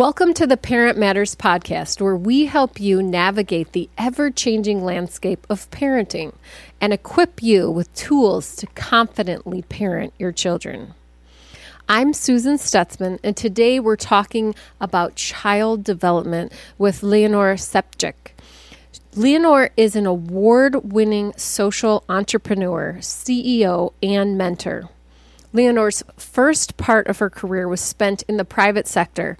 Welcome to the Parent Matters podcast, where we help you navigate the ever changing landscape of parenting and equip you with tools to confidently parent your children. I'm Susan Stutzman, and today we're talking about child development with Leonore Sepcik. Leonore is an award winning social entrepreneur, CEO, and mentor. Leonore's first part of her career was spent in the private sector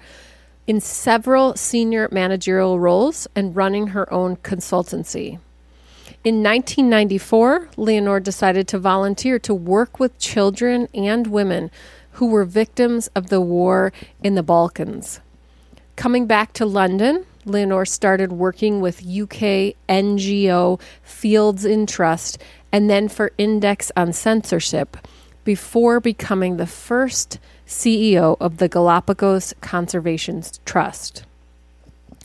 in several senior managerial roles and running her own consultancy. In 1994, Leonore decided to volunteer to work with children and women who were victims of the war in the Balkans. Coming back to London, Leonore started working with UK NGO Fields in Trust and then for Index on Censorship before becoming the first CEO of the Galapagos Conservation Trust.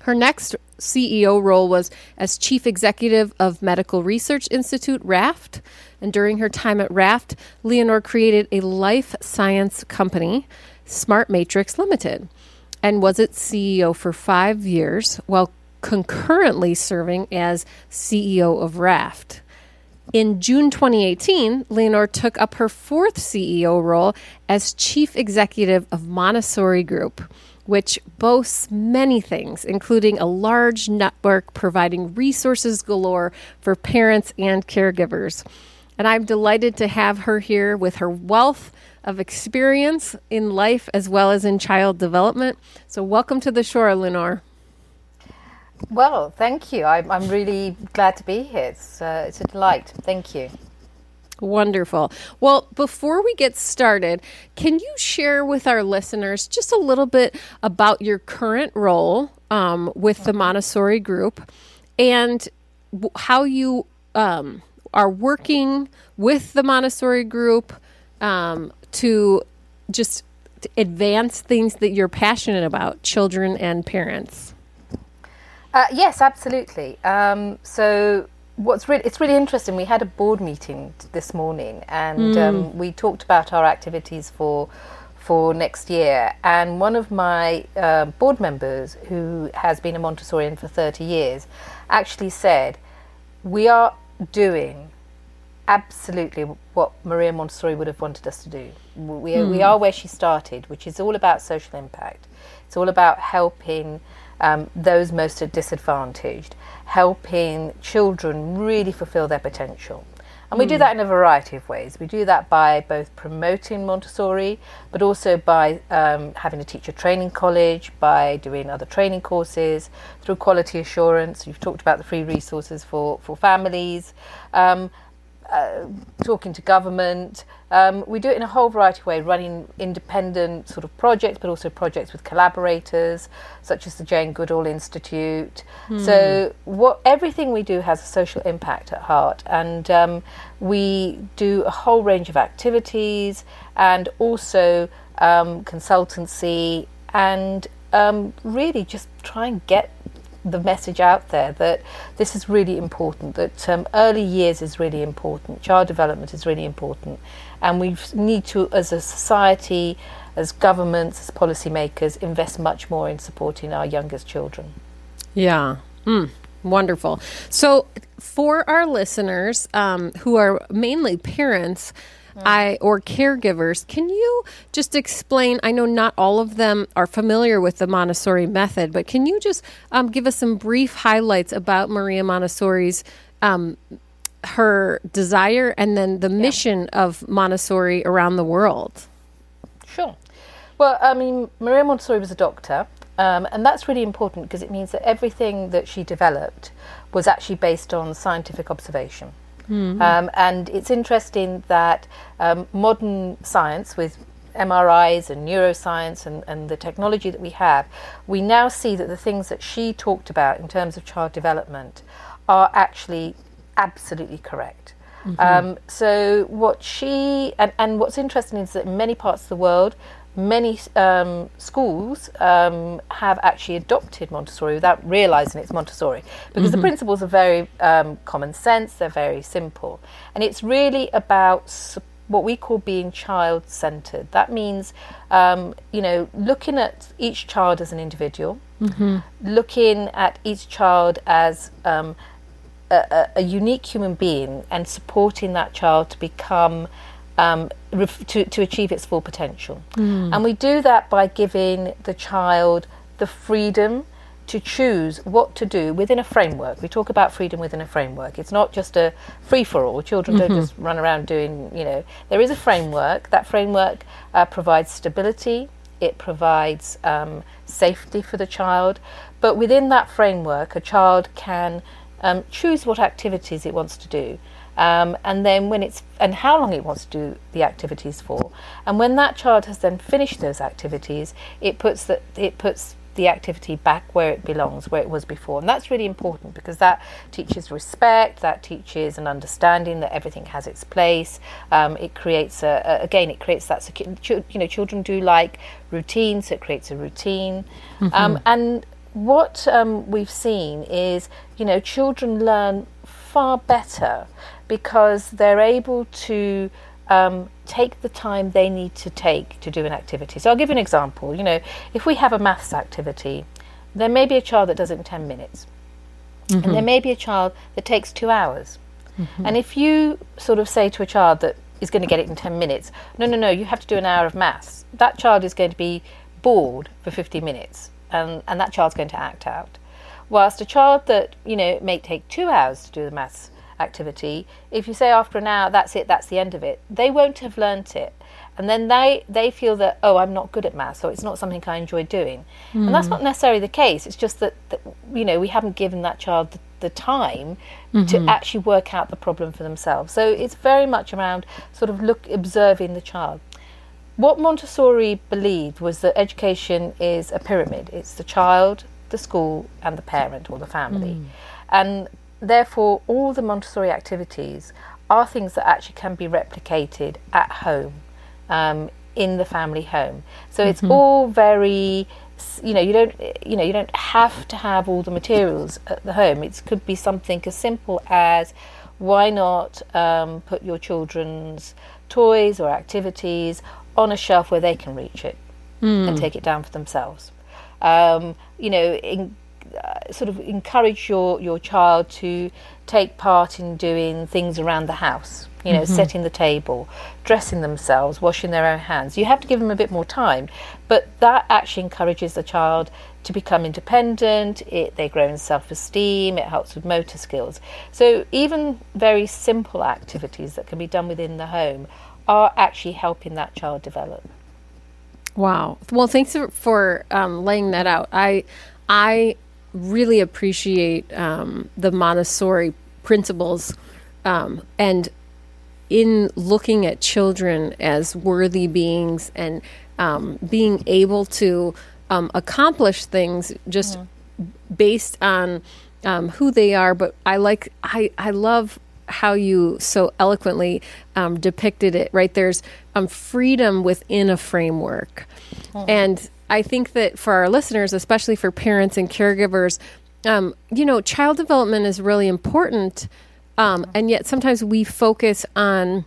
Her next CEO role was as chief executive of Medical Research Institute, RAFT. And during her time at RAFT, Leonore created a life science company, Smart Matrix Limited, and was its CEO for five years while concurrently serving as CEO of RAFT. In June 2018, Leonore took up her fourth CEO role as chief executive of Montessori Group, which boasts many things, including a large network providing resources galore for parents and caregivers. And I'm delighted to have her here with her wealth of experience in life as well as in child development. So, welcome to the shore, Leonore. Well, thank you. I'm, I'm really glad to be here. It's, uh, it's a delight. Thank you. Wonderful. Well, before we get started, can you share with our listeners just a little bit about your current role um, with the Montessori group and how you um, are working with the Montessori group um, to just advance things that you're passionate about, children and parents? Uh, yes, absolutely. Um, so what's really it's really interesting. We had a board meeting this morning, and mm. um, we talked about our activities for for next year. And one of my uh, board members, who has been a Montessorian for thirty years, actually said, "We are doing." Absolutely, what Maria Montessori would have wanted us to do. We, mm. we are where she started, which is all about social impact. It's all about helping um, those most disadvantaged, helping children really fulfill their potential. And we do hmm. that in a variety of ways. We do that by both promoting Montessori, but also by um, having a teacher training college, by doing other training courses, through quality assurance. You've talked about the free resources for, for families. Um, uh, talking to government. Um, we do it in a whole variety of ways, running independent sort of projects, but also projects with collaborators, such as the Jane Goodall Institute. Mm. So, what everything we do has a social impact at heart, and um, we do a whole range of activities and also um, consultancy and um, really just try and get the message out there that this is really important, that um, early years is really important, child development is really important, and we need to, as a society, as governments, as policymakers, invest much more in supporting our youngest children. Yeah. Mm, wonderful. So, for our listeners um, who are mainly parents, I or caregivers. Can you just explain? I know not all of them are familiar with the Montessori method, but can you just um, give us some brief highlights about Maria Montessori's um, her desire and then the mission of Montessori around the world? Sure. Well, I mean, Maria Montessori was a doctor, um, and that's really important because it means that everything that she developed was actually based on scientific observation. Mm-hmm. Um, and it's interesting that um, modern science, with MRIs and neuroscience and, and the technology that we have, we now see that the things that she talked about in terms of child development are actually absolutely correct. Mm-hmm. Um, so what she and, and what's interesting is that in many parts of the world, many um, schools um, have actually adopted Montessori without realizing it's Montessori because mm-hmm. the principles are very um, common sense, they're very simple. And it's really about what we call being child centered. That means, um, you know, looking at each child as an individual, mm-hmm. looking at each child as um, a, a, unique human being, and supporting that child to become. Um, to, to achieve its full potential. Mm. And we do that by giving the child the freedom to choose what to do within a framework. We talk about freedom within a framework. It's not just a free for all. Children mm-hmm. don't just run around doing, you know, there is a framework. That framework uh, provides stability, it provides um, safety for the child. But within that framework, a child can um, choose what activities it wants to do. Um, and then when it's and how long it wants to do the activities for, and when that child has then finished those activities, it puts that it puts the activity back where it belongs, where it was before. And that's really important because that teaches respect, that teaches an understanding that everything has its place. Um, it creates, a, a, again, it creates that, secu- you know, children do like routine, so it creates a routine. Mm-hmm. Um, and what um, we've seen is, you know, children learn far better because they're able to um, take the time they need to take to do an activity. So I'll give you an example. You know, if we have a maths activity, there may be a child that does it in 10 minutes, mm-hmm. and there may be a child that takes two hours. Mm-hmm. And if you sort of say to a child that is going to get it in 10 minutes, no, no, no, you have to do an hour of maths, that child is going to be bored for 50 minutes, and, and that child's going to act out. Whilst a child that, you know, may take two hours to do the maths activity, if you say after an hour, that's it, that's the end of it, they won't have learnt it. And then they, they feel that, oh, I'm not good at maths, or it's not something I enjoy doing. Mm. And that's hmm. not necessarily the case. It's just that, that you know, we haven't given that child the, the time mm-hmm. to actually work out the problem for themselves. So it's very much around sort of look, observing the child. What Montessori believed was that education is a pyramid. It's the child, the school, and the parent or the family. Mm. And therefore, all the Montessori activities are things that actually can be replicated at home, um, in the family home. So mm-hmm. it's all very, you know, you don't, you know, you don't have to have all the materials at the home. It could be something as simple as, why not um, put your children's toys or activities on a shelf where they can reach it mm. and take it down for themselves. Um, you know, in, uh, sort of encourage your, your child to take part in doing things around the house, you know, mm-hmm. setting the table, dressing themselves, washing their own hands. You have to give them a bit more time, but that actually encourages the child to become independent. It, they grow in self esteem, it helps with motor skills. So, even very simple activities that can be done within the home are actually helping that child develop. Wow. Well, thanks for um, laying that out. I, I really appreciate um, the Montessori principles um, and in looking at children as worthy beings and um, being able to um, accomplish things just mm-hmm. based on um, who they are. But I like, I, I love how you so eloquently um, depicted it, right? There's freedom within a framework. Mm-hmm. And I think that for our listeners, especially for parents and caregivers, um, you know, child development is really important. Um, and yet sometimes we focus on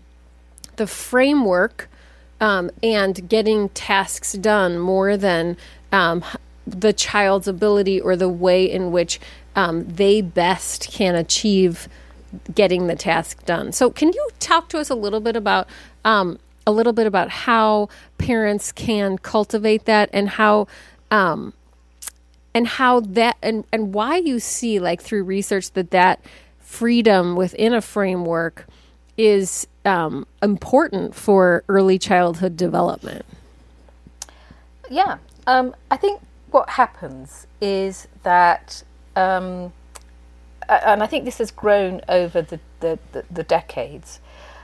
the framework um, and getting tasks done more than um, the child's ability or the way in which um, they best can achieve getting the task done. So, can you talk to us a little bit about um, a little bit about how parents can cultivate that and how um, and how that and and why you see like through research that that freedom within a framework is um, important for early childhood development. Yeah, um, I think what happens is that, um, and I think this has grown over the, the, the, the decades,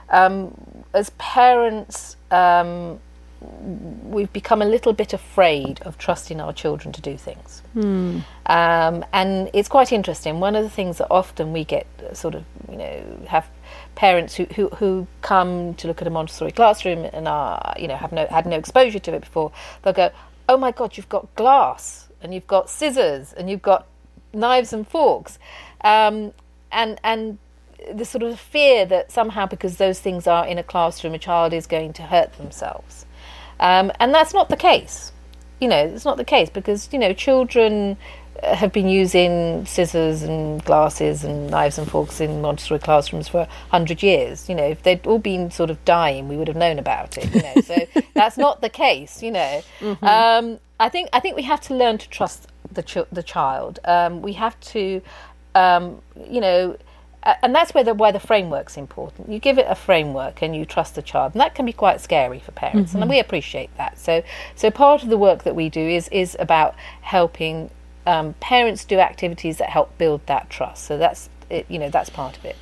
um, as parents, um, we've become a little bit afraid of trusting our children to do things. Hmm. Um, and it's quite interesting. One of the things that often we get uh, sort of, you know, have parents who, who, who come to look at a Montessori classroom and are, you know, have no, had no exposure to it before, they'll go, oh my God, you've got glass and you've got scissors and you've got knives and forks. Um, and, and the sort of fear that somehow because those things are in a classroom, a child is going to hurt themselves. Um, and that's not the case. You know, it's not the case because, you know, children have been using scissors and glasses and knives and forks in Montessori classrooms for 100 years. You know, if they'd all been sort of dying, we would have known about it, you know. So that's not the case, you know. Mm-hmm. Um, I think I think we have to learn to trust the ch- the child. Um, we have to, um, you know, and that's where the why the framework's important. You give it a framework and you trust the child, and that can be quite scary for parents, mm-hmm. and we appreciate that. So, so part of the work that we do is is about helping um, parents do activities that help build that trust. So that's it, you know that's part of it.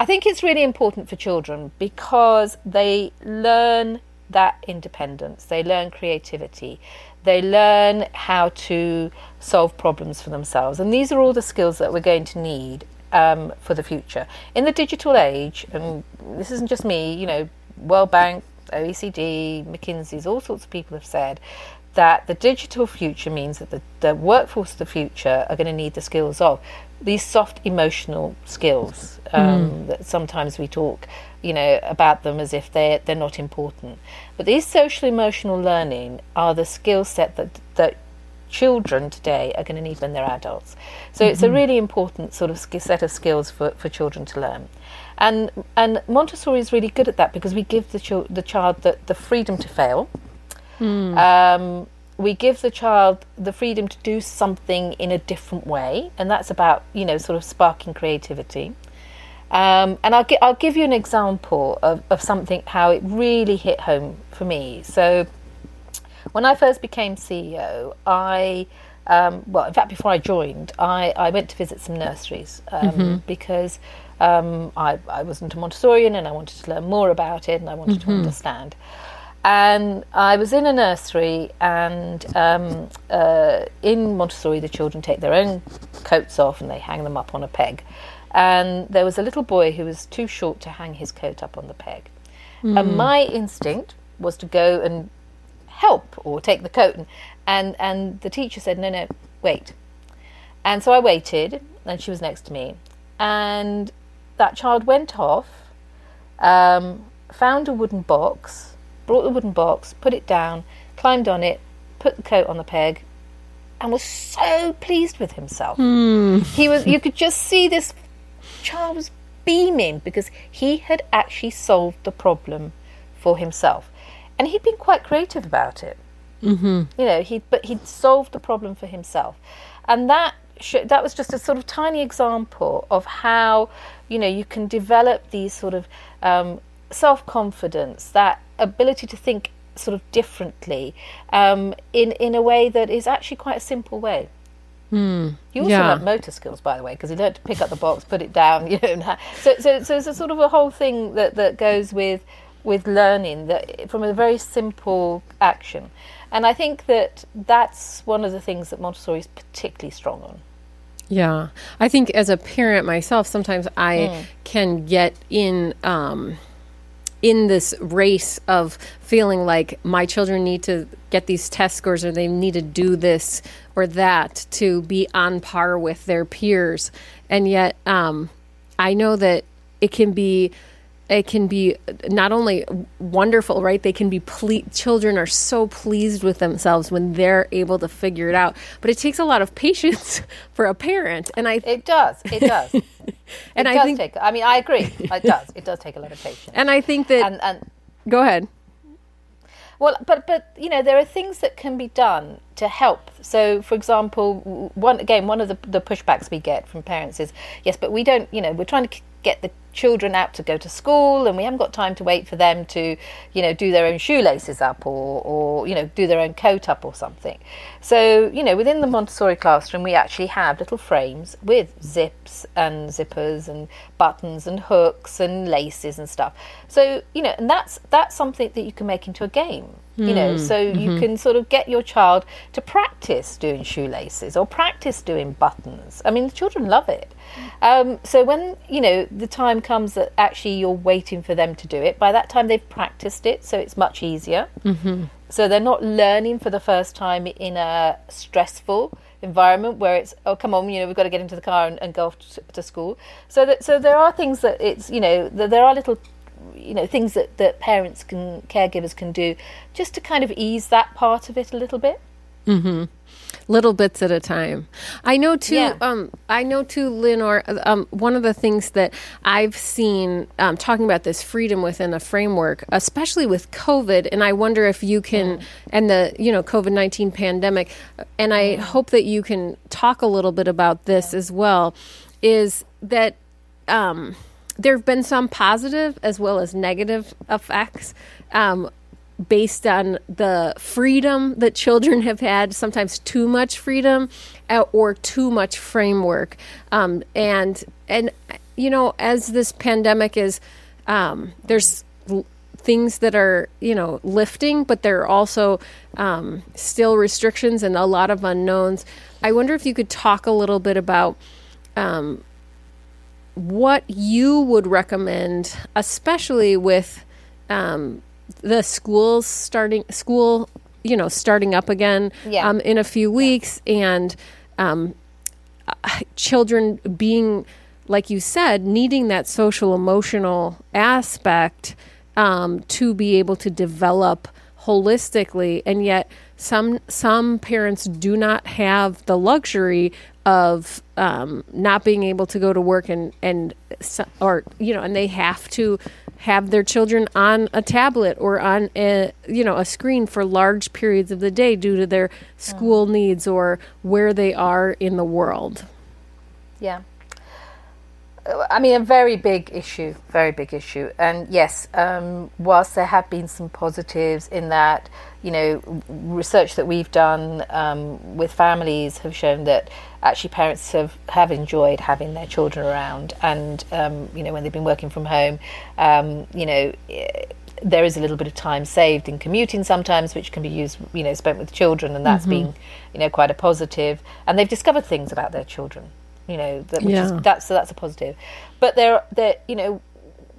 I think it's really important for children because they learn that independence, they learn creativity, they learn how to solve problems for themselves, and these are all the skills that we're going to need um, for the future in the digital age. And this isn't just me, you know, World Bank, OECD, McKinsey's, all sorts of people have said that the digital future means that the, the workforce of the future are going to need the skills of these soft emotional skills um, mm. that sometimes we talk you know about them as if they're they're not important but these social emotional learning are the skill set that that children today are going to need when they're adults so mm-hmm. it's a mm-hmm. really important sort of set of skills for, for children to learn and and Montessori is really good at that because we give the, ch- the child the, the freedom to fail Mm. Um, we give the child the freedom to do something in a different way, and that's about you know sort of sparking creativity. Um, and I'll, gi- I'll give you an example of, of something how it really hit home for me. So when I first became CEO, I um, well, in fact, before I joined, I, I went to visit some nurseries um, mm-hmm. because um, I, I wasn't a Montessorian and I wanted to learn more about it and I wanted mm-hmm. to understand. And I was in a nursery, and um, uh, in Montessori, the children take their own coats off and they hang them up on a peg. And there was a little boy who was too short to hang his coat up on the peg. Mm. And my instinct was to go and help or take the coat. And, and, and the teacher said, No, no, wait. And so I waited, and she was next to me. And that child went off, um, found a wooden box brought the wooden box, put it down, climbed on it, put the coat on the peg, and was so pleased with himself. Mm. He was you could just see this child was beaming because he had actually solved the problem for himself. And he'd been quite creative about it. Mm-hmm. You know, he but he'd solved the problem for himself. And that that was just a sort of tiny example of how you know you can develop these sort of um, self confidence, that ability to think sort of differently um, in in a way that is actually quite a simple way. Mm, you also yeah. learned motor skills, by the way, because you learned to pick up the box, put it down. You know, so so so it's a sort of a whole thing that that goes with with learning that from a very simple action, and I think that that's one of the things that Montessori is particularly strong on. Yeah, I think as a parent myself, sometimes I mm. can get in. Um, in this race of feeling like my children need to get these test scores or they need to do this or that to be on par with their peers. And yet, um, I know that it can be it can be not only wonderful, right? They can be ple- children are so pleased with themselves when they're able to figure it out. But it takes a lot of patience for a parent, and I it does, it does, and it I does think take. I mean, I agree, it does. It does take a lot of patience, and I think that. And, and go ahead. Well, but but you know there are things that can be done to help. So, for example, one again one of the the pushbacks we get from parents is yes, but we don't. You know, we're trying to get the children out to go to school and we haven't got time to wait for them to you know do their own shoelaces up or or you know do their own coat up or something. So you know within the montessori classroom we actually have little frames with zips and zippers and buttons and hooks and laces and stuff. So you know and that's that's something that you can make into a game you know. Hmm. so mm-hmm. you can sort of get your child to practice doing shoelaces or practice doing buttons. I mean the children love it um, so when you know the time comes that actually you're waiting for them to do it by that time they've practiced it so it's much easier. Mm-hmm. So they're not learning for the first time in a stressful environment where it's oh come on you know we've got to get into the car and, and go off to, to, school. So that so there are things that it's you know there are little you know things that that parents can caregivers can do just to kind of ease that part of it a little bit. Mm-hmm little bits at a time. I know too. Yeah. Um, I know too, Lenore. Um, one of the things that I've seen um, talking about this freedom within a framework, especially with COVID, and I wonder if you can, mm. and the you know COVID nineteen pandemic, and I mm. hope that you can talk a little bit about this yeah. as well. Is that um, there have been some positive as well as negative effects um, based on the freedom that children have had, sometimes too much freedom uh, or too much framework. Um, and, and, you know, as this pandemic is, um, there's things that are, you know, lifting, but there are also um, still restrictions and a lot of unknowns. I wonder if you could talk a little bit about um, what you would recommend, especially with um, the schools starting school, you know, starting up again yeah. um, in a few weeks, yeah. and um, children being, like you said, needing that social emotional aspect um, to be able to develop holistically, and yet some some parents do not have the luxury of um, not being able to go to work and and or you know and they have to have their children on a tablet or on a you know a screen for large periods of the day due to their school mm. needs or where they are in the world. Yeah. I mean, a very big issue, very big issue. And yes, um, whilst there have been some positives in that, you know, research that we've done um, with families have shown that actually parents have, have enjoyed having their children around. And, um, you know, when they've been working from home, um, you know, there is a little bit of time saved in commuting sometimes, which can be used, you know, spent with children, and that's mm-hmm. been, you know, quite a positive. And they've discovered things about their children you know that which yeah. is that's so that's a positive but there there you know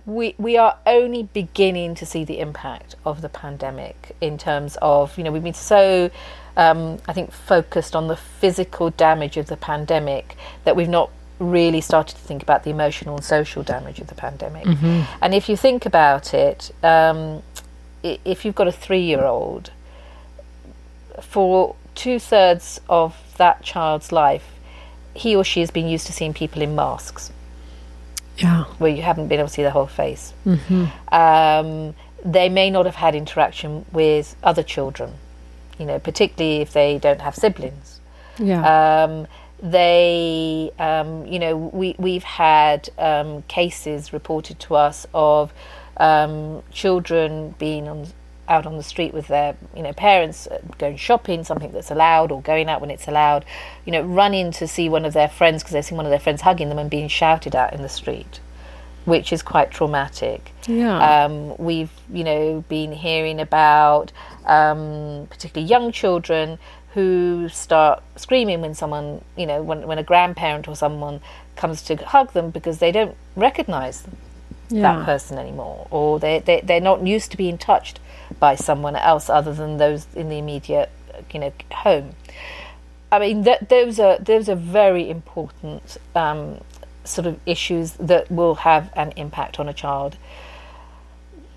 we we are only beginning to see the impact of the pandemic in terms of you know we've been so um, I think focused on the physical damage of the pandemic that we've not really started to think about the emotional and social damage of the pandemic. Mm-hmm. And if you think about it, um, if you've got a three-year-old, for two thirds of that child's life, he or she has been used to seeing people in masks. Yeah. Where you haven't been able to see their whole face. Mm-hmm. Um, they may not have had interaction with other children, you know, particularly if they don't have siblings. Yeah. Um, they, um, you know, we, we've had um, cases reported to us of um, children being on out on the street with their you know parents uh, going shopping something that's allowed or going out when it's allowed you know running to see one of their friends because they've seen one of their friends hugging them and being shouted at in the street which is quite traumatic yeah um, we've you know been hearing about um, particularly young children who start screaming when someone you know when, when a grandparent or someone comes to hug them because they don't recognize yeah. that person anymore or they, they, they're not used to being touched by someone else other than those in the immediate, you know, home. I mean, th- those are those are very important um, sort of issues that will have an impact on a child.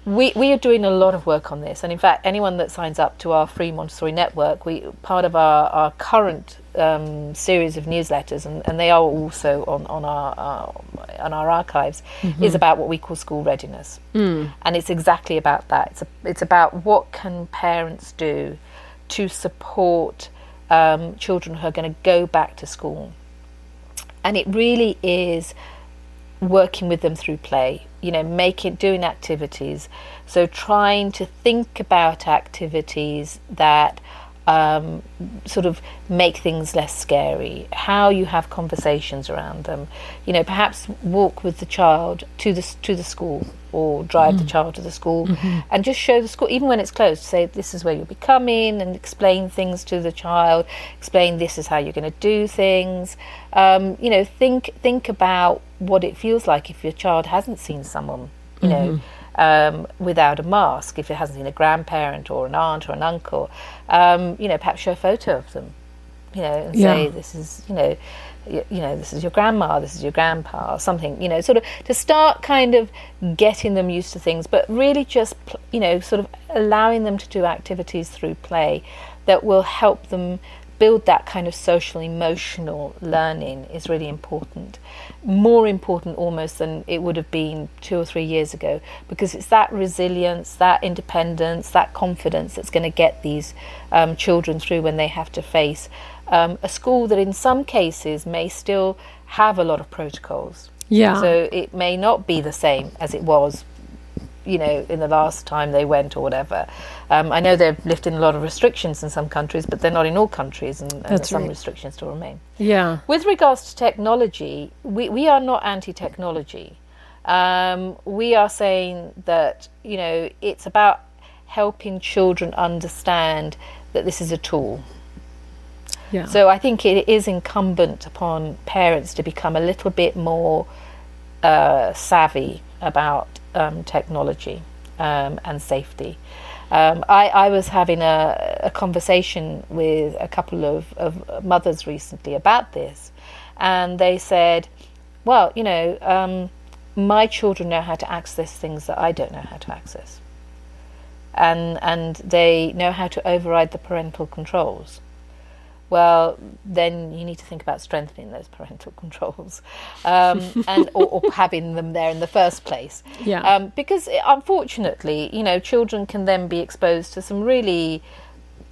We we are doing a lot of work on this, and in fact, anyone that signs up to our free Montessori network, we part of our our current um, series of newsletters, and, and they are also on on our uh, on our archives, mm-hmm. is about what we call school readiness, mm. and it's exactly about that. It's a, it's about what can parents do to support um, children who are going to go back to school, and it really is working with them through play. You know, making doing activities. So trying to think about activities that um, sort of make things less scary, how you have conversations around them. You know, perhaps walk with the child to the to the school or drive mm. the child to the school mm-hmm. and just show the school, even when it's closed, say this is where you'll be coming and explain things to the child, explain this is how you're going to do things. Um, you know, think think about what it feels like if your child hasn't seen someone. You mm-hmm. know um, without a mask if it hasn't seen a grandparent or an aunt or an uncle. Um, you know, perhaps show a photo of them. You know, and Yeah. say this is you know. You, you know, this is your grandma, this is your grandpa, or something. You know, sort of to start kind of getting them used to things, but really just you know, sort of allowing them to do activities through play that will help them build that kind of social emotional learning is really important more important almost than it would have been two or three years ago because it's that resilience that independence that confidence that's going to get these um, children through when they have to face um, a school that in some cases may still have a lot of protocols Yeah. so it may not be the same as it was you know, in the last time they went or whatever. Um, I know they're lifting a lot of restrictions in some countries, but they're not in all countries, and, and some right. restrictions still remain. yeah. With regards to technology, we, we are not anti technology. Um, we are saying that, you know, it's about helping children understand that this is a tool. Yeah. So I think it is incumbent upon parents to become a little bit more uh, savvy about um, technology um, and safety. Um, I, I was having a, a conversation with a couple of, of mothers recently about this, and they said, "Well, you know, um, my children know how to access things that I don't know how to access, and and they know how to override the parental controls." Well, then you need to think about strengthening those parental controls um, and or, or having them there in the first place. Yeah. Um, because eh, unfortunately, you know, children can then be exposed to some really,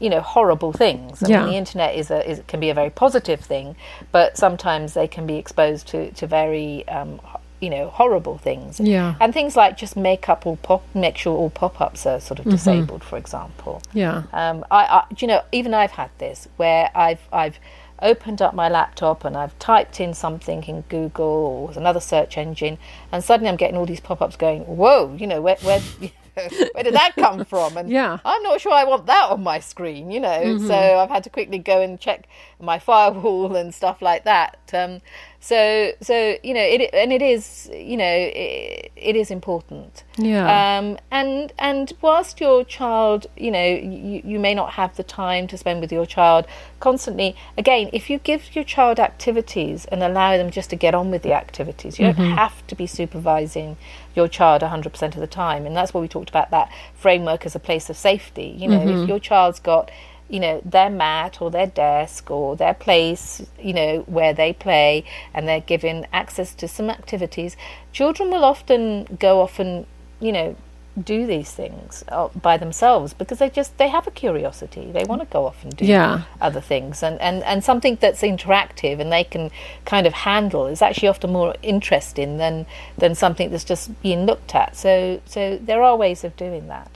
you know, horrible things. I Yeah. mean, the internet is a is, can be a very positive thing, but sometimes they can be exposed to to very um, you know horrible things. Yeah. And things like just make up all pop, make sure all pop ups are sort of Mm-hmm. disabled, for example. Yeah. Um, I, I, you know, even I've had this where I've I've opened up my laptop and I've typed in something in Google or another search engine, and suddenly I'm getting all these pop-ups going, "Whoa, you know, where where where did that come from?" And Yeah. I'm not sure I want that on my screen, you know. So I've had to quickly go and check my firewall and stuff like that. Um, so so you know, it and it is you know it, it is important. Yeah. Um, and and whilst your child, you know, you, you may not have the time to spend with your child constantly. Again, if you give your child activities and allow them just to get on with the activities, you don't have to be supervising your child 100% of the time. And that's what we talked about that framework as a place of safety. You know, if your child's got you know their mat or their desk or their place you know where they play and they're given access to some activities children will often go off and you know do these things uh, by themselves because they just they have a curiosity. They want to go off and do Yeah. other things. And, and and something that's interactive and they can kind of handle is actually often more interesting than than something that's just being looked at. So so there are ways of doing that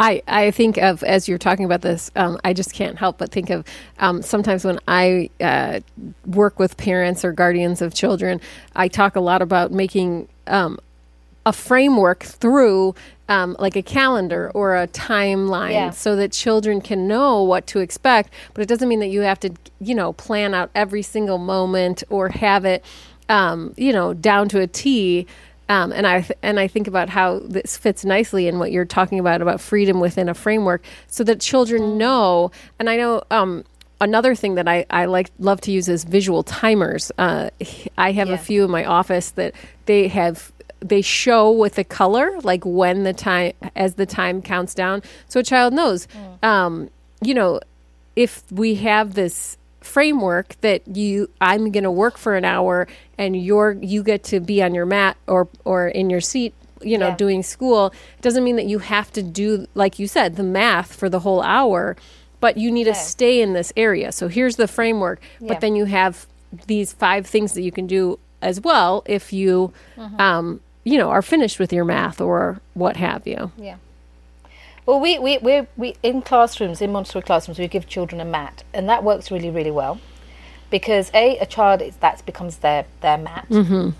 I, I think of as you're talking about this, um, I just can't help but think of um, sometimes when I uh, work with parents or guardians of children, I talk a lot about making um, a framework through um, like a calendar or a timeline Yeah. so that children can know what to expect. But it doesn't mean that you have to, you know, plan out every single moment or have it, um, you know, down to a T. Um, and I th- and I think about how this fits nicely in what you're talking about about freedom within a framework, so that children know. And I know um, another thing that I, I like love to use is visual timers. Uh, I have a few in my office that they have they show with the color like when the time as the time counts down, so a child knows. Um, you know, if we have this framework that you I'm going to work for an hour and you're you get to be on your mat or or in your seat you know Yeah. doing school doesn't mean that you have to do like you said the math for the whole hour but you need to stay in this area so here's the framework Yeah. but then you have these five things that you can do as well if you Mm-hmm. um you know are finished with your math or what have you Yeah. Well, we, we, we, we, in classrooms, in Montessori classrooms, we give children a mat, and that works really, really well. Because A, a child, it's, that becomes their, their mat,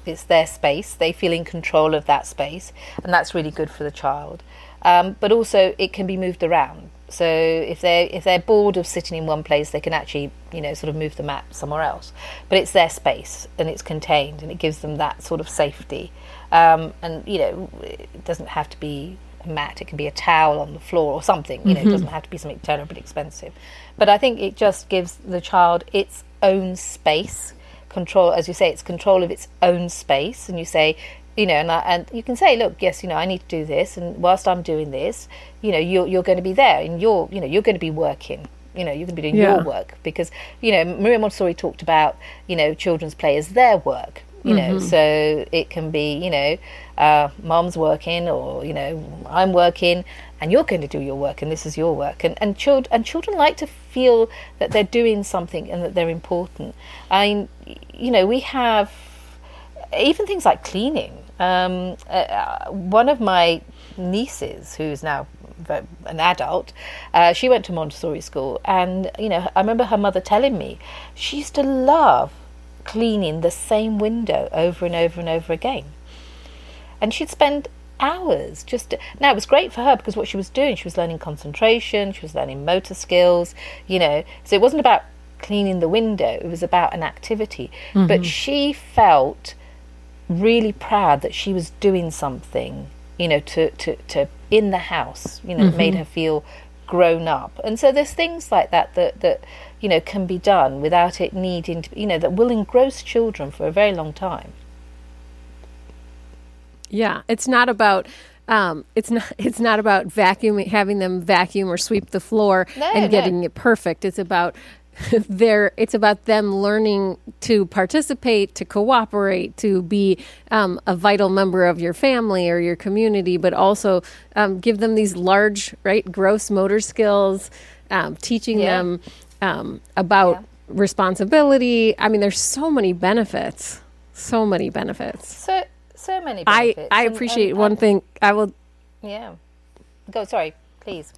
it's their space, they feel in control of that space, and that's really good for the child. Um, but also, it can be moved around. So if they if they're bored of sitting in one place, they can actually you know sort of move the mat somewhere else. But it's their space and it's contained and it gives them that sort of safety. Um, and you know it doesn't have to be mat; it can be a towel on the floor or something. You know, Mm-hmm. it doesn't have to be something terribly expensive. But I think it just gives the child its own space, control, as you say, it's control of its own space. And you say, you know, and, I, and you can say, look, yes, you know, I need to do this, and whilst I'm doing this, you know, you're you're going to be there, and you're, you know, you're going to be working. You know, you're going to be doing Yeah. your work because you know Maria Montessori talked about you know children's play as their work. You know, so it can be you know, uh, mom's working or you know I'm working, and you're going to do your work, and this is your work, and and children and children like to feel that they're doing something and that they're important. I you know, we have even things like cleaning. Um, uh, one of my nieces, who's now an adult, uh, she went to Montessori school, and you know, I remember her mother telling me she used to love cleaning the same window over and over and over again, and she'd spend hours just now it was great for her because what she was doing she was learning concentration she was learning motor skills you know so it wasn't about cleaning the window it was about an activity but mm-hmm. she felt really proud that she was doing something, you know, to, to, to in the house, you know, it made mm-hmm. her feel grown up. And so there's things like that that, that, you know, can be done without it needing to, you know, that will engross children for a very long time. Yeah, it's not about um, it's not it's not about vacuum having them vacuum or sweep the floor No, and no. getting it perfect. It's about their it's about them learning to participate, to cooperate, to be um, a vital member of your family or your community, but also um, give them these large, right, gross motor skills, um, teaching Yeah. them um, about responsibility. I mean, there's so many benefits, so many benefits. So, so many I, benefits. I And- appreciate and- one and- thing. I will. Yeah. Go, sorry, please.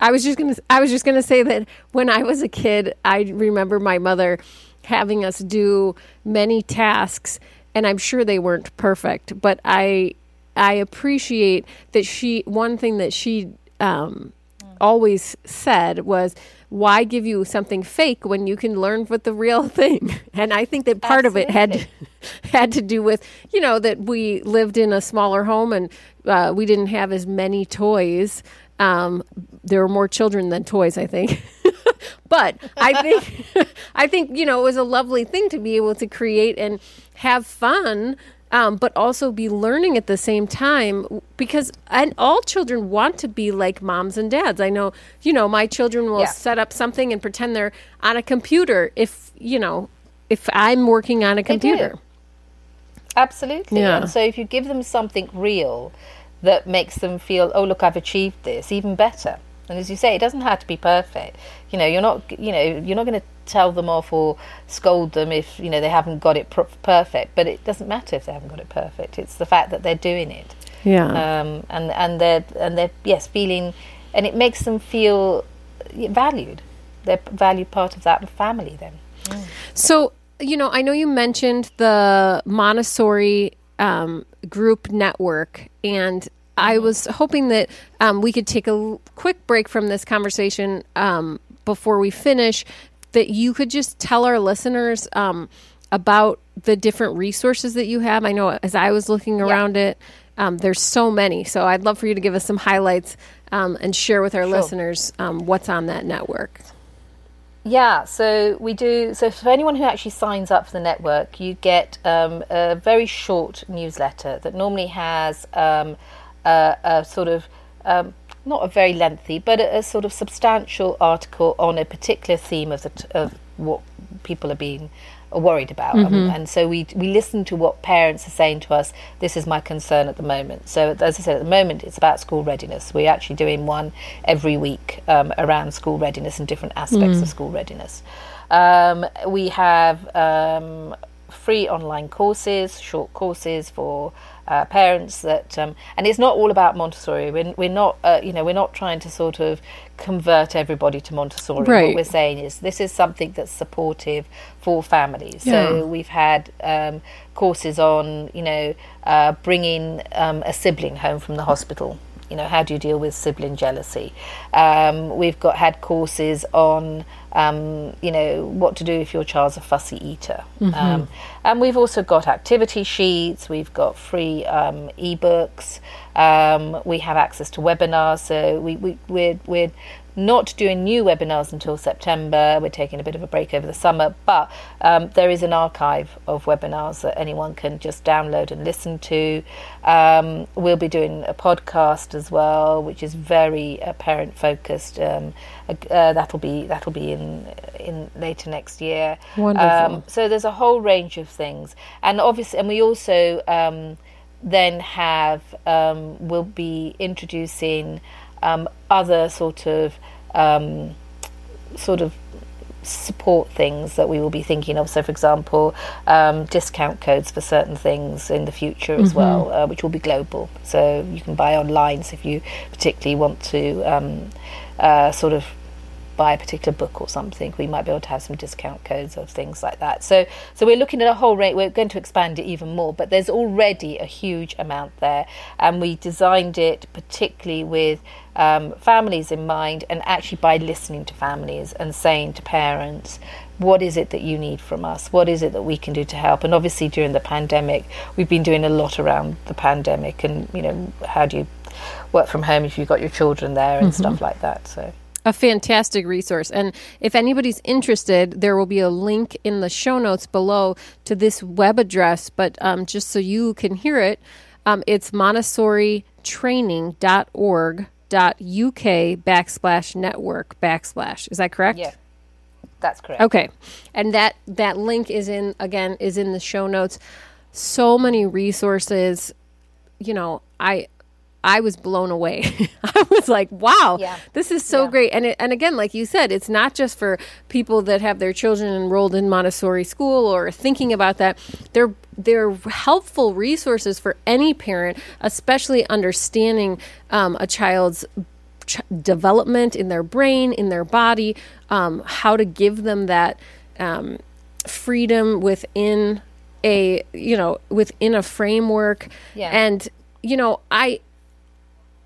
I was just gonna. I was just gonna say that when I was a kid, I remember my mother having us do many tasks, and I'm sure they weren't perfect, but I I appreciate that she. One thing that she um, always said was, "Why give you something fake when you can learn with the real thing?" And I think that part of it had had to do with you know that we lived in a smaller home and uh, we didn't have as many toys. Um, there were more children than toys, I think. but I think I think you know it was a lovely thing to be able to create and have fun. Um, but also be learning at the same time because and all children want to be like moms and dads. I know, you know, my children will Yeah. set up something and pretend they're on a computer if, you know, if I'm working on a computer. Absolutely. Yeah. And so if you give them something real that makes them feel, oh, look, I've achieved this, even better. And as you say, it doesn't have to be perfect. You know, you're not, you know, you're not going to tell them off or scold them if you know they haven't got it perfect. But it doesn't matter if they haven't got it perfect. It's the fact that they're doing it, Yeah. um, and and they're and they're yes feeling, and it makes them feel valued. They're valued part of that family. Then. So, you know, I know you mentioned the Montessori um, group network, and I was hoping that um, we could take a quick break from this conversation um, before we finish. That you could just tell our listeners um, about the different resources that you have. I know as I was looking around it, um, there's so many. So I'd love for you to give us some highlights um, and share with our listeners um, what's on that network. Yeah, so we do. So for anyone who actually signs up for the network, you get um, a very short newsletter that normally has um, a, a sort of um, not a very lengthy, but a, a sort of substantial article on a particular theme of the t- of what people are being worried about. Um, and so we we listen to what parents are saying to us. This is my concern at the moment. So as I said, at the moment it's about school readiness. We're actually doing one every week um, around school readiness and different aspects of school readiness. Um, we have um, free online courses, short courses for uh, parents that, um, and it's not all about Montessori. We're, we're not, uh, you know, we're not trying to sort of convert everybody to Montessori. Right. What we're saying is this is something that's supportive for families. Yeah. So we've had um, courses on, you know, uh, bringing um, a sibling home from the hospital. You know, how do you deal with sibling jealousy? Um, we've got had courses on, um, you know, what to do if your child's a fussy eater. Mm-hmm. Um, and we've also got activity sheets, we've got free um, ebooks, um, we have access to webinars. So we, we, we're, we're not doing new webinars until September. We're taking a bit of a break over the summer, but um, there is an archive of webinars that anyone can just download and listen to. Um, we'll be doing a podcast as well, which is very uh, parent focused. Um, uh, that'll be that'll be in in later next year. Wonderful. Um, so there's a whole range of things, and obviously, and we also um, then have um, we'll be introducing um, other sort of um, sort of support things that we will be thinking of. So, for example, um, discount codes for certain things in the future as mm-hmm. well, uh, which will be global. So you can buy online. So if you particularly want to um, uh, sort of buy a particular book or something, we might be able to have some discount codes or things like that. So, so we're looking at a whole rate. We're going to expand it even more, but there's already a huge amount there, and we designed it particularly with um, families in mind, and actually by listening to families and saying to parents. What is it that you need from us? What is it that we can do to help? And obviously, during the pandemic, we've been doing a lot around the pandemic, and you know, how do you work from home if you've got your children there and mm-hmm. stuff like that. So a fantastic resource. And if anybody's interested, there will be a link in the show notes below to this web address. But um, just so you can hear it, um, it's montessoritraining.org.uk backslash network backslash. Is that correct? Yeah. That's correct. Okay. And that that link is in again is in the show notes. So many resources. You know, I I was blown away. I was like, wow, yeah. this is so yeah. great. And it, and again, like you said, it's not just for people that have their children enrolled in Montessori school or thinking about that. They're they're helpful resources for any parent, especially understanding um, a child's ch- development in their brain, in their body, um, how to give them that um, freedom within a you know within a framework. Yeah. And you know, I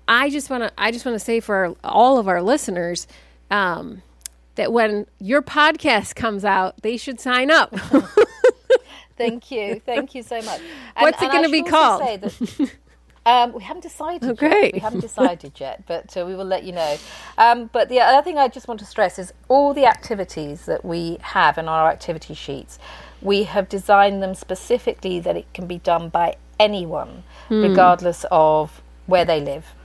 I just want to I just want to say for our, all of our listeners um, that when your podcast comes out, they should sign up. Thank you, thank you so much. And, What's it going to be called? That, um, we haven't decided. Okay. Yet. We haven't decided yet, but uh, we will let you know. Um, but the other thing I just want to stress is all the activities that we have in our activity sheets. We have designed them specifically that it can be done by anyone, hmm. regardless of where they live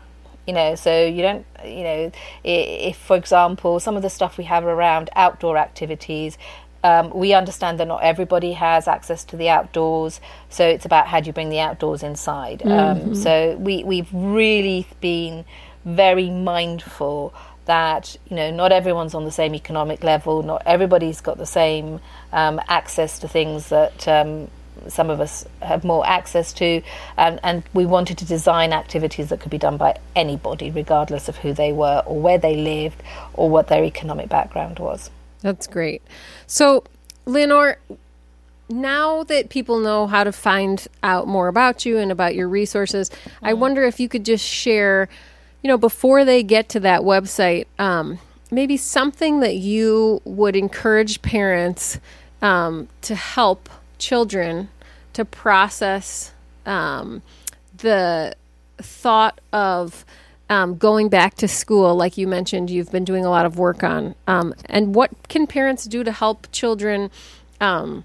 you know so you don't you know if for example some of the stuff we have around outdoor activities um, we understand that not everybody has access to the outdoors so it's about how do you bring the outdoors inside um, mm-hmm. um, so we, we've really been very mindful that you know not everyone's on the same economic level not everybody's got the same um, access to things that um, some of us have more access to, and, and we wanted to design activities that could be done by anybody, regardless of who they were or where they lived or what their economic background was. That's great. So, Leonore, now that people know how to find out more about you and about your resources, mm-hmm. I wonder if you could just share, you know, before they get to that website, um, maybe something that you would encourage parents um, to help children to process um, the thought of um, going back to school, like you mentioned, you've been doing a lot of work on. Um, and what can parents do to help children um,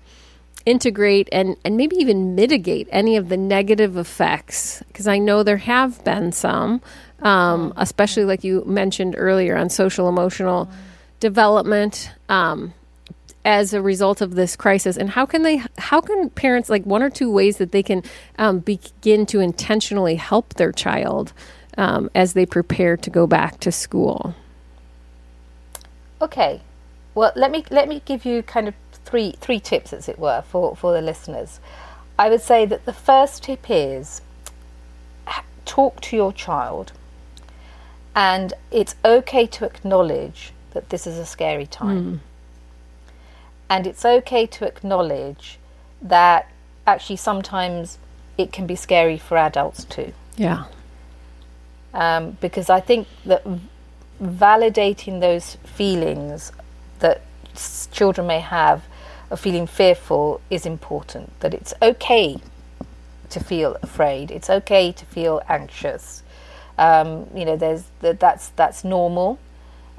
integrate and, and maybe even mitigate any of the negative effects? Because I know there have been some, um, especially like you mentioned earlier on social emotional development. Um, as a result of this crisis? And how can they how can parents like one or two ways that they can um, begin to intentionally help their child um, as they prepare to go back to school? Okay. Well let me let me give you kind of three three tips as it were for for the listeners. I would say that the first tip is talk to your child. And it's okay to acknowledge that this is a scary time. Mm and it's okay to acknowledge that actually sometimes it can be scary for adults too. Yeah. um, because I think that validating those feelings that children may have of feeling fearful is important. That it's okay to feel afraid. It's okay to feel anxious. Um, you know, there's that that's that's normal,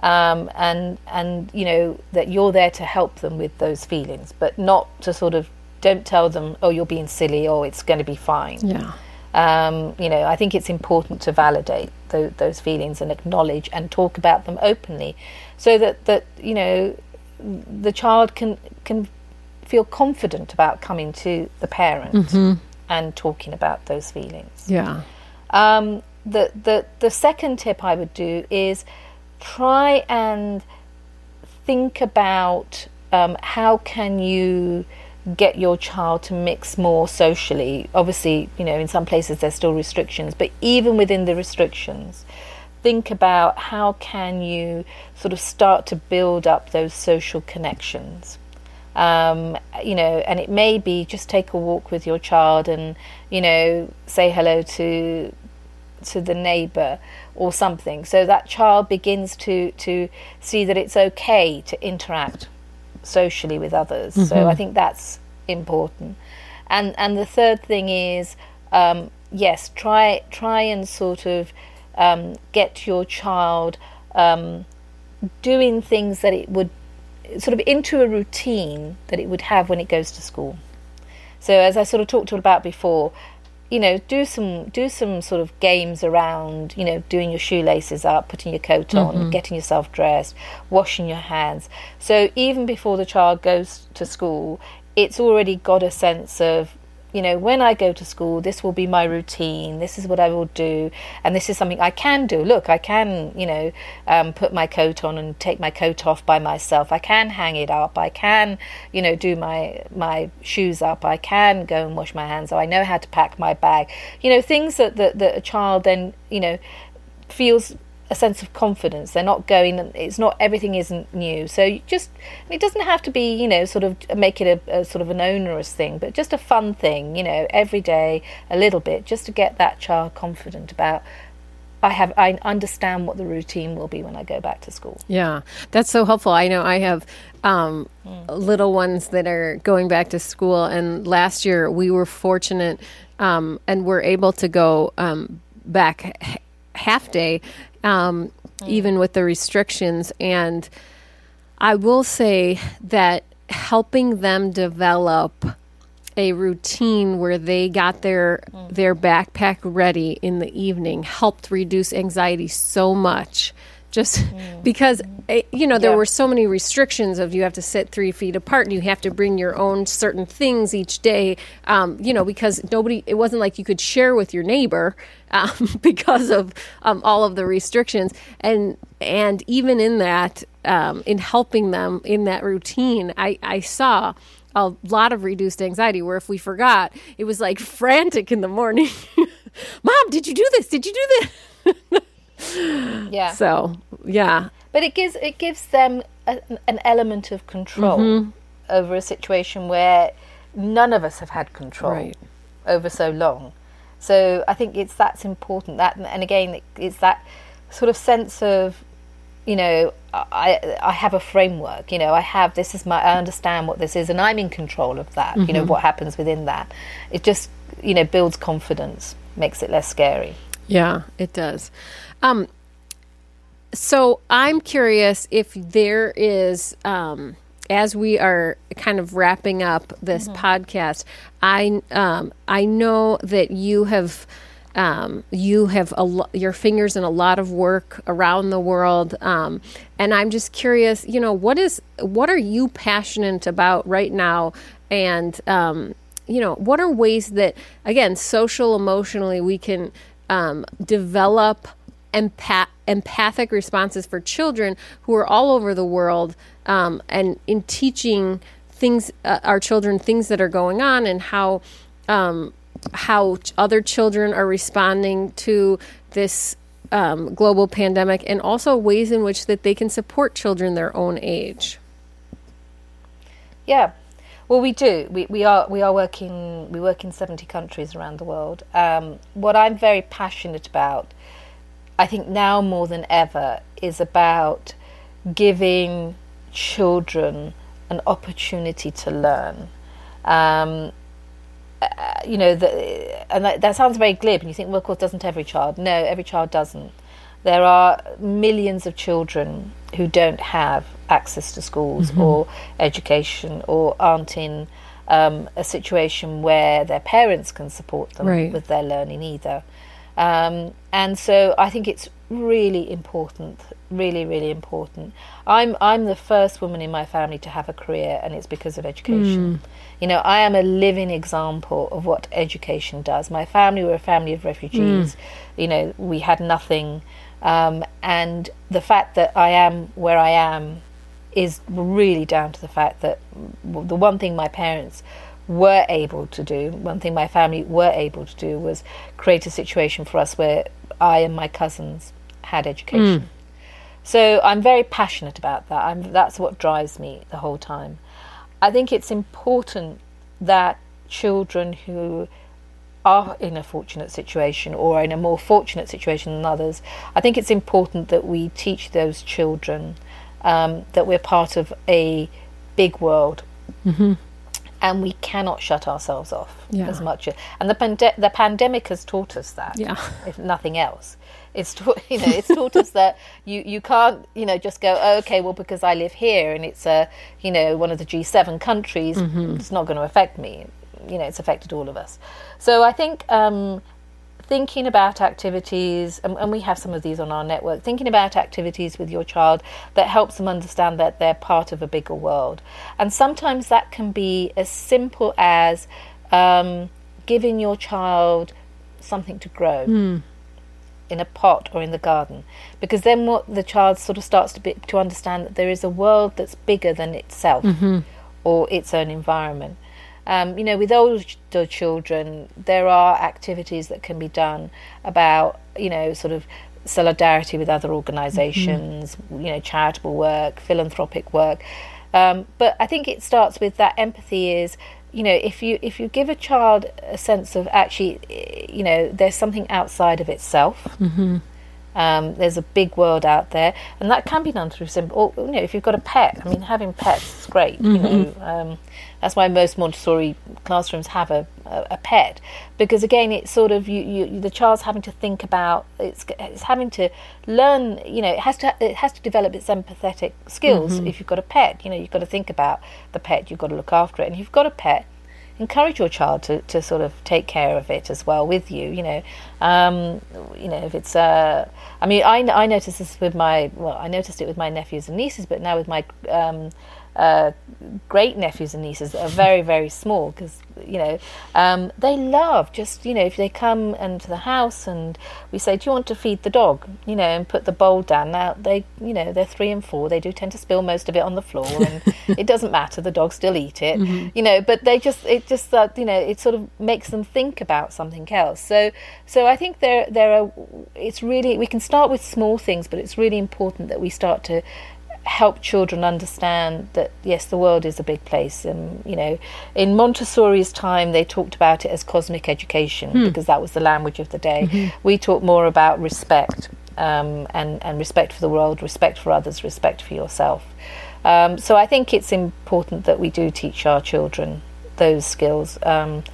um, and and you know that you're there to help them with those feelings, but not to sort of don't tell them, oh, you're being silly, or it's going to be fine. Yeah. Um, you know, I think it's important to validate th- those feelings and acknowledge and talk about them openly, so that that you know the child can can feel confident about coming to the parent mm-hmm. and talking about those feelings. Yeah. Um, the the the second tip I would do is try and think about um, how can you get your child to mix more socially. Obviously, you know, in some places there's still restrictions, but even within the restrictions, think about how can you sort of start to build up those social connections. Um, you know, and it may be just take a walk with your child and you know say hello to to the neighbour or something, so that child begins to to see that it's okay to interact socially with others. Mm-hmm. So I think that's important. And and the third thing is um, yes, try try and sort of um, get your child um, doing things that it would sort of into a routine that it would have when it goes to school. So as I sort of talked about before, you know, do some do some sort of games around, you know, doing your shoelaces up, putting your coat on, mm-hmm. getting yourself dressed, washing your hands. So even before the child goes to school, it's already got a sense of you know, when I go to school, this will be my routine. This is what I will do, and this is something I can do. Look, I can, you know, um, put my coat on and take my coat off by myself. I can hang it up. I can, you know, do my my shoes up. I can go and wash my hands. So I know how to pack my bag. You know, things that that, that a child then, you know, feels a sense of confidence. They're not going. It's not everything isn't new. So just it doesn't have to be you know sort of make it a, a, sort of an onerous thing, but just a fun thing. You know, every day a little bit, just to get that child confident about. I have I understand what the routine will be when I go back to school. Yeah, that's so helpful. I know I have um, mm. little ones that are going back to school, and last year we were fortunate um, and were able to go um, back half day um, mm. even with the restrictions. And I will say that helping them develop a routine where they got their mm. their backpack ready in the evening helped reduce anxiety so much just mm. because eh, you know there yeah. were so many restrictions of you have to sit three feet apart and you have to bring your own certain things each day um, you know because nobody it wasn't like you could share with your neighbor um, because of um, all of the restrictions and and even in that um, in helping them in that routine I, I saw a lot of reduced anxiety where if we forgot it was like frantic in the morning mom did you do this did you do this yeah. So yeah, but it gives it gives them a, an element of control mm-hmm. over a situation where none of us have had control right. over so long. So I think it's that's important. That and again, it's that sort of sense of you know I I have a framework. You know, I have this is my I understand what this is, and I'm in control of that. Mm-hmm. You know mm-hmm. what happens within that. It just you know builds confidence, makes it less scary. Yeah, it does. Um, so I'm curious if there is, um, as we are kind of wrapping up this mm-hmm. podcast, I um, I know that you have. Um, you have a lo- your fingers in a lot of work around the world, um, and I'm just curious. You know, what is what are you passionate about right now, and um, you know, what are ways that again, social emotionally, we can um, develop empath- empathic responses for children who are all over the world um, and in teaching things uh, our children things that are going on and how um, how other children are responding to this um, global pandemic and also ways in which that they can support children their own age yeah well, we do. We, we are we are working. We work in seventy countries around the world. Um, what I'm very passionate about I think now more than ever is about giving children an opportunity to learn. Um, uh, you know, the, and that, that, sounds very glib, and you think, well, of course, doesn't every child? No, every child doesn't. There are millions of children who don't have access to schools mm-hmm. or education or aren't in um, a situation where their parents can support them right. with their learning either. Um, and so I think it's really important, really, really important. I'm I'm the first woman in my family to have a career, and it's because of education. Mm. You know, I am a living example of what education does. My family were a family of refugees. Mm. You know, we had nothing, um, and the fact that I am where I am is really down to the fact that the one thing my parents were able to do, one thing my family were able to do was create a situation for us where I and my cousins had education. Mm. So I'm very passionate about that. I'm, that's what drives me the whole time. I think it's important that children who are in a fortunate situation or in a more fortunate situation than others, I think it's important that we teach those children um, that we're part of a big world. Mm-hmm. And we cannot shut ourselves off yeah. as much. And the, pande- the pandemic has taught us that, yeah. if nothing else. It's taught, you know, it's taught us that you, you can't, you know, just go, oh, okay, well, because I live here and it's a, you know, one of the G7 countries, mm-hmm. it's not going to affect me. You know, it's affected all of us. So I think um, thinking about activities, and, and, we have some of these on our network, thinking about activities with your child that helps them understand that they're part of a bigger world. And sometimes that can be as simple as um, giving your child something to grow. Mm. In a pot or in the garden, because then what the child sort of starts to be, to understand that there is a world that's bigger than itself mm-hmm. or its own environment. Um, you know, with older children, there are activities that can be done about, you know, sort of solidarity with other organizations mm-hmm. you know, charitable work, philanthropic work. Um, but I think it starts with that empathy is, you know, if you if you give a child a sense of actually, you know, there's something outside of itself. Mm-hmm. Um, there's a big world out there, and that can be done through simple. Or, you know, if you've got a pet, I mean, having pets is great. Mm-hmm. You know, um, that's why most Montessori classrooms have a, a, a, pet, because again, it's sort of you, you, the child's having to think about it's, it's having to learn. You know, it has to it has to develop its empathetic skills. Mm-hmm. If you've got a pet, you know, you've got to think about the pet. You've got to look after it, and if you've got a pet, encourage your child to, to sort of take care of it as well with you. You know, um, you know if it's. Uh, I mean, I I noticed this with my well, I noticed it with my nephews and nieces, but now with my um, uh, great nephews and nieces that are very very small because you know um, they love just you know if they come into the house and we say do you want to feed the dog? You know and put the bowl down. Now they you know they're three and four. They do tend to spill most of it on the floor and it doesn't matter. The dogs still eat it. Mm-hmm. you know but they just it just uh, you know it sort of makes them think about something else. So so I think there there are it's really we can start with small things but it's really important that we start to help children understand that yes the world is a big place and you know in montessori's time they talked about it as cosmic education hmm. because that was the language of the day mm-hmm. we talk more about respect um, and and respect for the world respect for others respect for yourself um, so i think it's important that we do teach our children those skills um,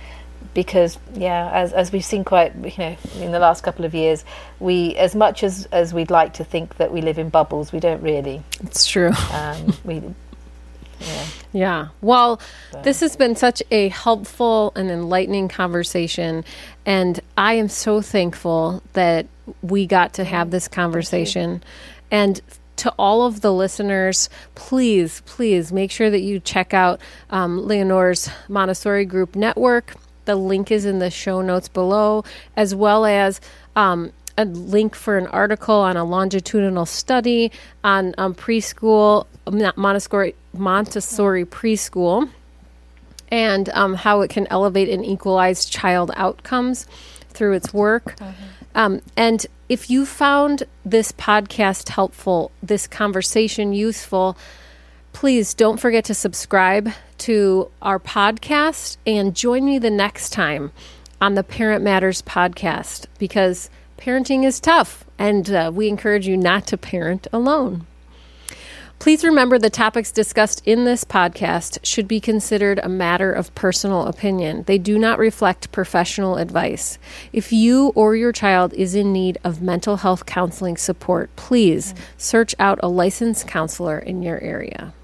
because yeah as, as we've seen quite you know in the last couple of years we as much as as we'd like to think that we live in bubbles we don't really it's true um, we yeah. yeah. Well, so. this has been such a helpful and enlightening conversation. And I am so thankful that we got to have this conversation. And to all of the listeners, please, please make sure that you check out um, Leonore's Montessori Group Network. The link is in the show notes below, as well as um, a link for an article on a longitudinal study on um, preschool, Montessori, Montessori preschool, and um, how it can elevate and equalize child outcomes through its work. Mm-hmm. Um, and if you found this podcast helpful, this conversation useful, please don't forget to subscribe to our podcast and join me the next time on the Parent Matters podcast because parenting is tough, and uh, we encourage you not to parent alone. Please remember the topics discussed in this podcast should be considered a matter of personal opinion. They do not reflect professional advice. If you or your child is in need of mental health counseling support, please search out a licensed counselor in your area.